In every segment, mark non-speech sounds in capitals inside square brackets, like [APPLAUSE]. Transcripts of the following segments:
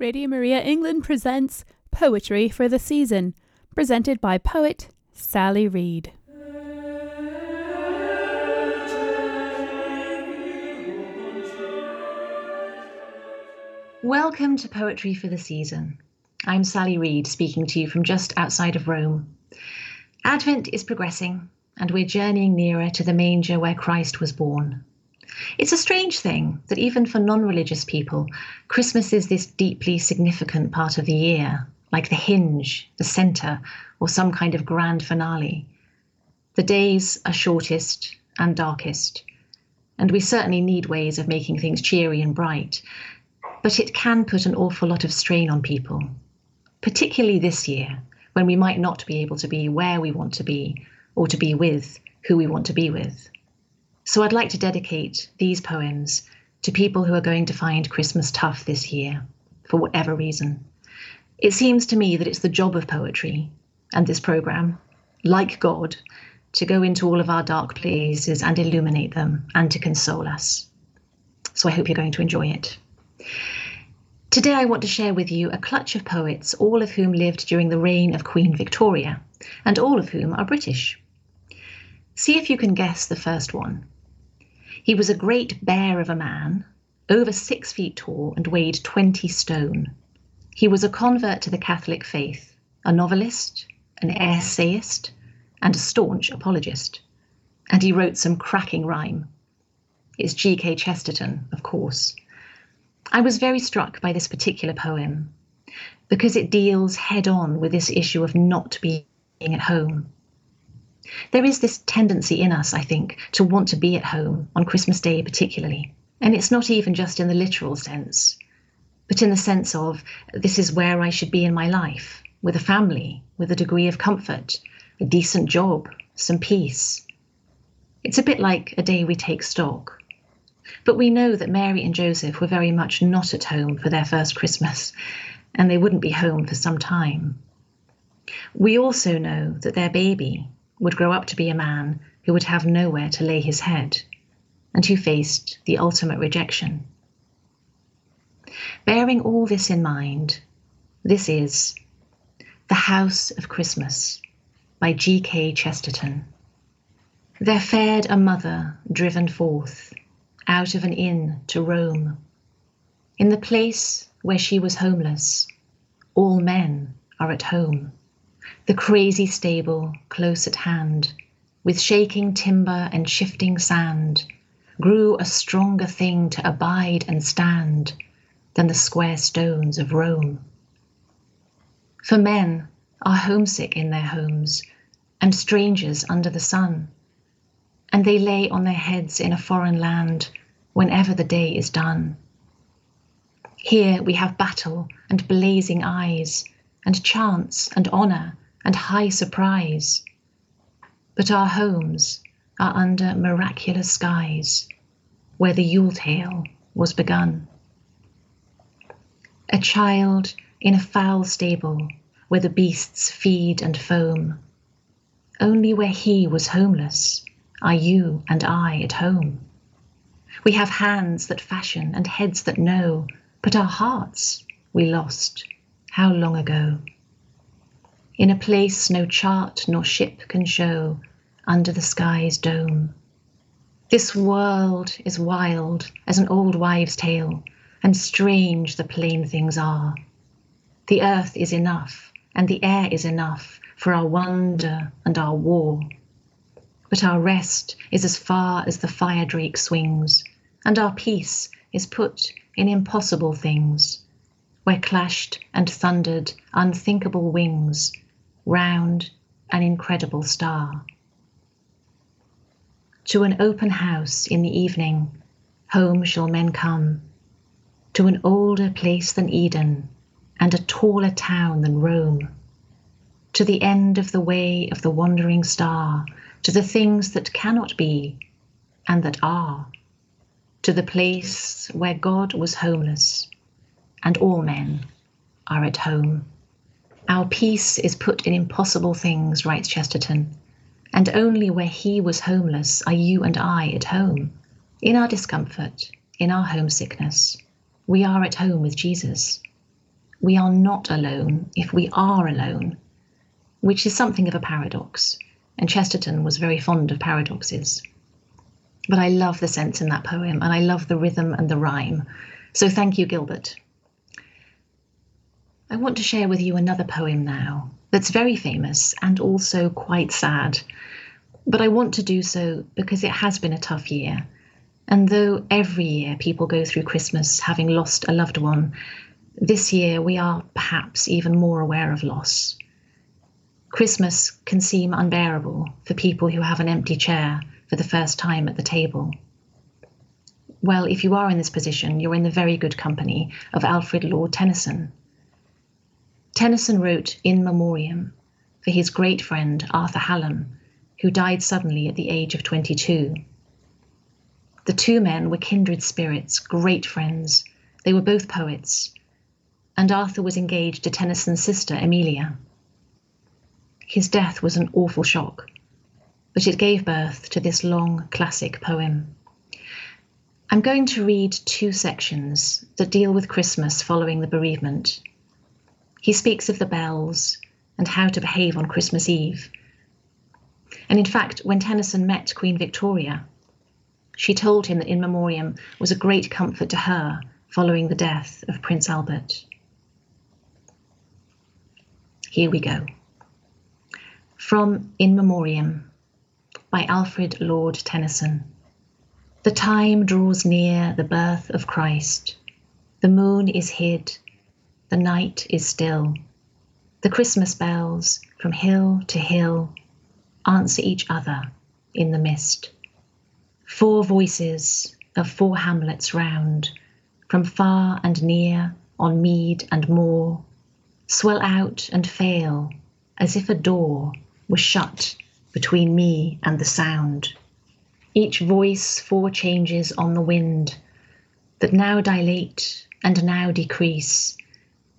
Radio Maria England presents Poetry for the Season, presented by poet Sally Reed. Welcome to Poetry for the Season. I'm Sally Reed speaking to you from just outside of Rome. Advent is progressing, and we're journeying nearer to the manger where Christ was born. It's a strange thing that even for non religious people, Christmas is this deeply significant part of the year, like the hinge, the centre, or some kind of grand finale. The days are shortest and darkest, and we certainly need ways of making things cheery and bright, but it can put an awful lot of strain on people, particularly this year when we might not be able to be where we want to be or to be with who we want to be with. So I'd like to dedicate these poems to people who are going to find Christmas tough this year, for whatever reason. It seems to me that it's the job of poetry and this programme, like God, to go into all of our dark places and illuminate them and to console us. So I hope you're going to enjoy it. Today, I want to share with you a clutch of poets, all of whom lived during the reign of Queen Victoria, and all of whom are British. See if you can guess the first one. He was a great bear of a man, over six feet tall and weighed 20 stone. He was a convert to the Catholic faith, a novelist, an essayist, and a staunch apologist. And he wrote some cracking rhyme. It's G.K. Chesterton, of course. I was very struck by this particular poem because it deals head on with this issue of not being at home there is this tendency in us, I think, to want to be at home on Christmas Day, particularly. And it's not even just in the literal sense, but in the sense of this is where I should be in my life, with a family, with a degree of comfort, a decent job, some peace. It's a bit like a day we take stock. But we know that Mary and Joseph were very much not at home for their first Christmas, and they wouldn't be home for some time. We also know that their baby, would grow up to be a man who would have nowhere to lay his head and who faced the ultimate rejection. Bearing all this in mind, this is The House of Christmas by G.K. Chesterton. There fared a mother driven forth out of an inn to roam. In the place where she was homeless, all men are at home the crazy stable close at hand, with shaking timber and shifting sand, grew a stronger thing to abide and stand than the square stones of Rome. For men are homesick in their homes and strangers under the sun, and they lay on their heads in a foreign land whenever the day is done. Here we have battle and blazing eyes, and chance and honour and high surprise. But our homes are under miraculous skies, where the Yule tale was begun. A child in a foul stable, where the beasts feed and foam. Only where he was homeless are you and I at home. We have hands that fashion and heads that know, but our hearts we lost how long ago? in a place no chart nor ship can show, under the sky's dome. This world is wild as an old wives' tale, and strange the plain things are. The earth is enough, and the air is enough for our wonder and our war. But our rest is as far as the fire drake swings, and our peace is put in impossible things, where clashed and thundered unthinkable wings round an incredible star. To an open house in the evening, home shall men come, to an older place than Eden, and a taller town than Rome, to the end of the way of the wandering star, to the things that cannot be and that are, to the place where God was homeless, and all men are at home. Our peace is put in impossible things, writes Chesterton, and only where he was homeless are you and I at home. In our discomfort, in our homesickness, we are at home with Jesus. we are not alone if we are alone, which is something of a paradox, and Chesterton was very fond of paradoxes. But I love the sense in that poem, and I love the rhythm and the rhyme. So thank you, Gilbert. I want to share with you another poem now that's very famous and also quite sad. But I want to do so because it has been a tough year. And though every year people go through Christmas having lost a loved one, this year we are perhaps even more aware of loss. Christmas can seem unbearable for people who have an empty chair for the first time at the table. Well, if you are in this position, you're in the very good company of Alfred Lord Tennyson. Tennyson wrote In Memoriam for his great friend Arthur Hallam, who died suddenly at the age of 22. The two men were kindred spirits, great friends. They were both poets, and Arthur was engaged to Tennyson's sister, Amelia. His death was an awful shock, but it gave birth to this long classic poem. I'm going to read two sections that deal with Christmas following the bereavement. He speaks of the bells and how to behave on Christmas Eve. And in fact, when Tennyson met Queen Victoria, she told him that In Memoriam was a great comfort to her following the death of Prince Albert. Here we go. From In Memoriam by Alfred Lord Tennyson. The time draws near the birth of Christ. The moon is hid, the night is still. The Christmas bells from hill to hill answer each other in the mist. Four voices of four hamlets round, from far and near, on mead and moor, swell out and fail as if a door was shut between me and the sound. Each voice four changes on the wind that now dilate and now decrease.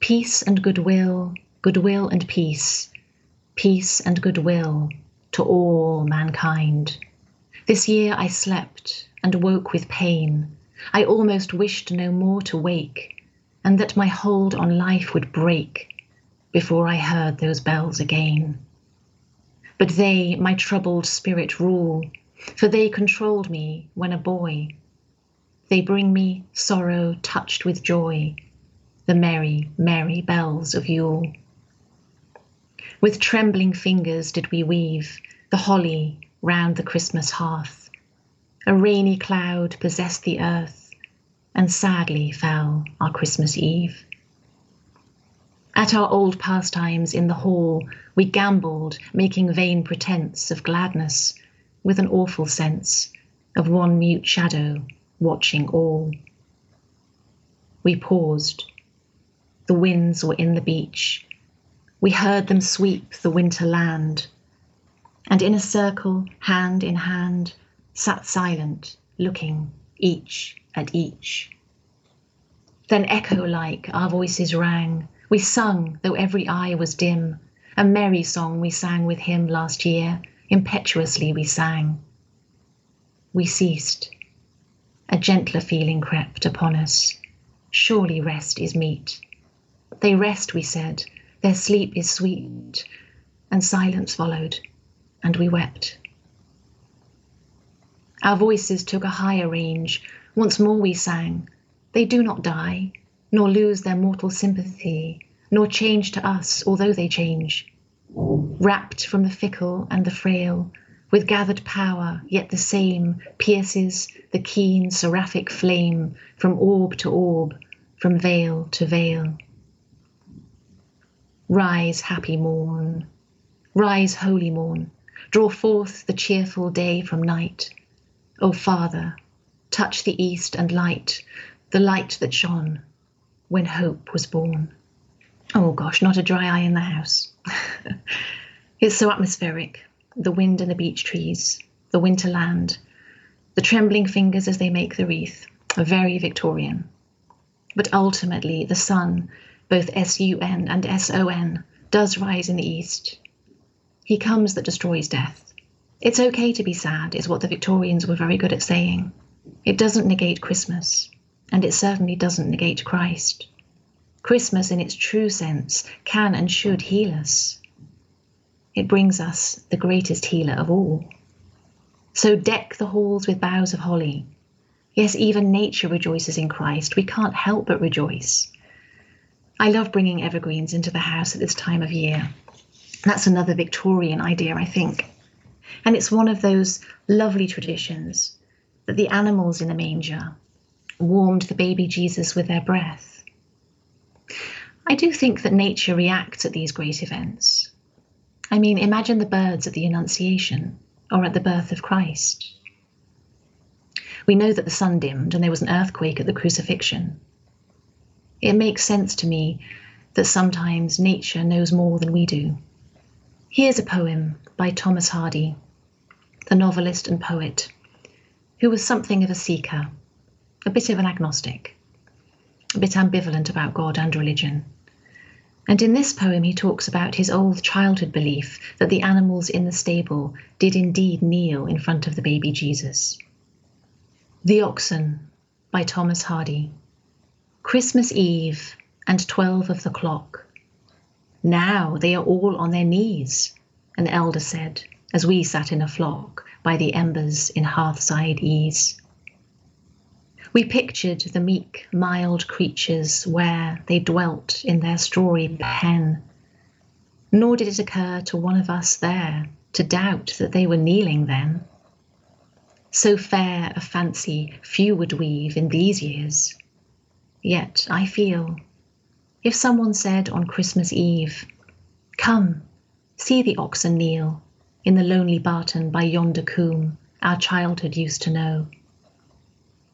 Peace and goodwill, goodwill and peace, peace and goodwill to all mankind. This year I slept and woke with pain. I almost wished no more to wake, and that my hold on life would break before I heard those bells again. But they my troubled spirit rule, for they controlled me when a boy. They bring me sorrow touched with joy, the merry, merry bells of Yule. With trembling fingers did we weave the holly round the Christmas hearth. A rainy cloud possessed the earth, and sadly fell our Christmas Eve. At our old pastimes in the hall, we gambled, making vain pretence of gladness, with an awful sense of one mute shadow watching all. We paused. The winds were in the beech. We heard them sweep the winter land, and in a circle, hand in hand, sat silent, looking each at each. Then echo like our voices rang we sung, though every eye was dim, a merry song we sang with him last year, impetuously we sang. We ceased. A gentler feeling crept upon us. Surely rest is meet. They rest, we said, their sleep is sweet, and silence followed, and we wept. Our voices took a higher range. Once more we sang, They do not die, nor lose their mortal sympathy, nor change to us, although they change. Rapt from the fickle and the frail, with gathered power, yet the same, pierces the keen seraphic flame from orb to orb, from veil to veil. Rise, happy morn, rise, holy morn, draw forth the cheerful day from night. O Father, touch the east and light, the light that shone when hope was born. Oh gosh, not a dry eye in the house. [LAUGHS] it's so atmospheric. The wind and the beech trees, the winter land, the trembling fingers as they make the wreath, very Victorian. But ultimately, the sun, both S U N and S O N, does rise in the east. He comes that destroys death. It's okay to be sad, is what the Victorians were very good at saying. It doesn't negate Christmas and it certainly doesn't negate Christ. Christmas, in its true sense, can and should heal us. It brings us the greatest healer of all. So deck the halls with boughs of holly. Yes, even nature rejoices in Christ. We can't help but rejoice. I love bringing evergreens into the house at this time of year. That's another Victorian idea, I think. And it's one of those lovely traditions that the animals in the manger warmed the baby Jesus with their breath. I do think that nature reacts at these great events. I mean, imagine the birds at the Annunciation or at the birth of Christ. We know that the sun dimmed and there was an earthquake at the crucifixion. It makes sense to me that sometimes nature knows more than we do. Here's a poem by Thomas Hardy, the novelist and poet, who was something of a seeker, a bit of an agnostic, a bit ambivalent about God and religion. And in this poem, he talks about his old childhood belief that the animals in the stable did indeed kneel in front of the baby Jesus. The Oxen by Thomas Hardy. Christmas Eve and twelve of the clock. Now they are all on their knees, an elder said, as we sat in a flock by the embers in hearthside ease. We pictured the meek, mild creatures where they dwelt in their strawy pen. Nor did it occur to one of us there to doubt that they were kneeling then. So fair a fancy few would weave in these years. Yet I feel, if someone said on Christmas Eve, Come, see the oxen kneel in the lonely barton by yonder coombe our childhood used to know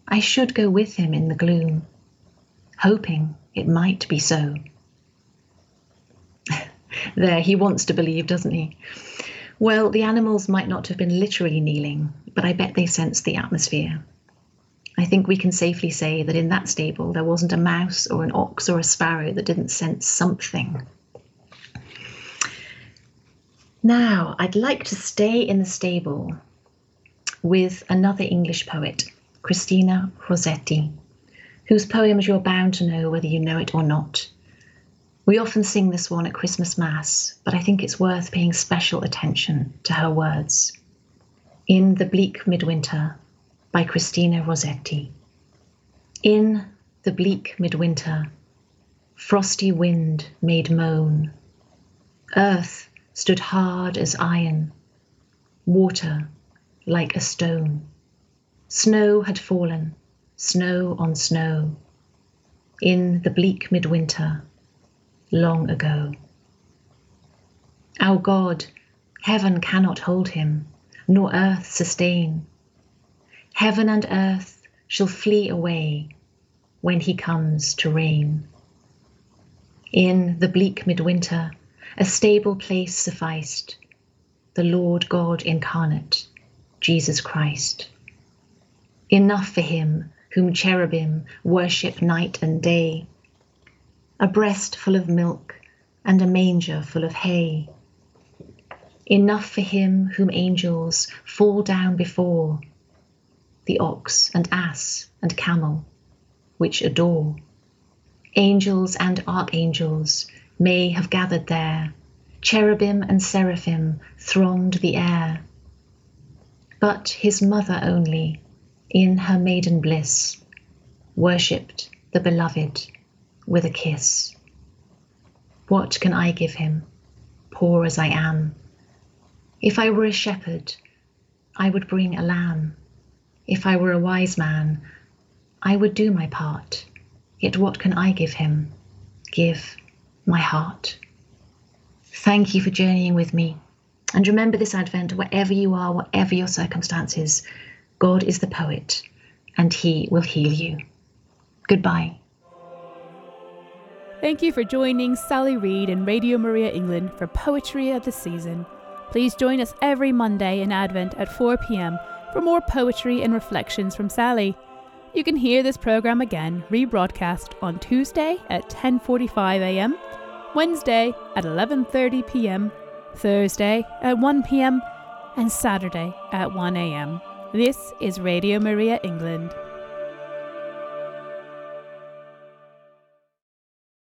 I should go with him in the gloom, hoping it might be so. [LAUGHS] there, he wants to believe, doesn't he? Well, the animals might not have been literally kneeling, but I bet they sensed the atmosphere. I think we can safely say that in that stable there wasn't a mouse or an ox or a sparrow that didn't sense something. Now, I'd like to stay in the stable with another English poet, Christina Rossetti, whose poems you're bound to know whether you know it or not. We often sing this one at Christmas Mass, but I think it's worth paying special attention to her words. In the Bleak Midwinter by Christina Rossetti. In the bleak midwinter, frosty wind made moan. Earth stood hard as iron, water like a stone. Snow had fallen, snow on snow, in the bleak midwinter, long ago. Our God, heaven cannot hold him, nor earth sustain. Heaven and earth shall flee away when he comes to reign. In the bleak midwinter, a stable place sufficed, the Lord God incarnate, Jesus Christ. Enough for him whom cherubim worship night and day. A breast full of milk and a manger full of hay. Enough for him whom angels fall down before, the ox and ass and camel, which adore. Angels and archangels may have gathered there, cherubim and seraphim thronged the air. But his mother only in her maiden bliss, worshipped the beloved with a kiss. What can I give him, poor as I am? If I were a shepherd, I would bring a lamb. If I were a wise man, I would do my part. Yet what can I give him? Give my heart. Thank you for journeying with me. And remember this Advent, wherever you are, whatever your circumstances, God is the poet, and he will heal you. Goodbye. Thank you for joining Sally Reed and Radio Maria England for Poetry of the Season. Please join us every Monday in Advent at 4 pm for more poetry and reflections from Sally. You can hear this program again rebroadcast on Tuesday at 10:45 a.m., Wednesday at 11:30 p.m., Thursday at 1 p.m., and Saturday at 1 a.m. This is Radio Maria England.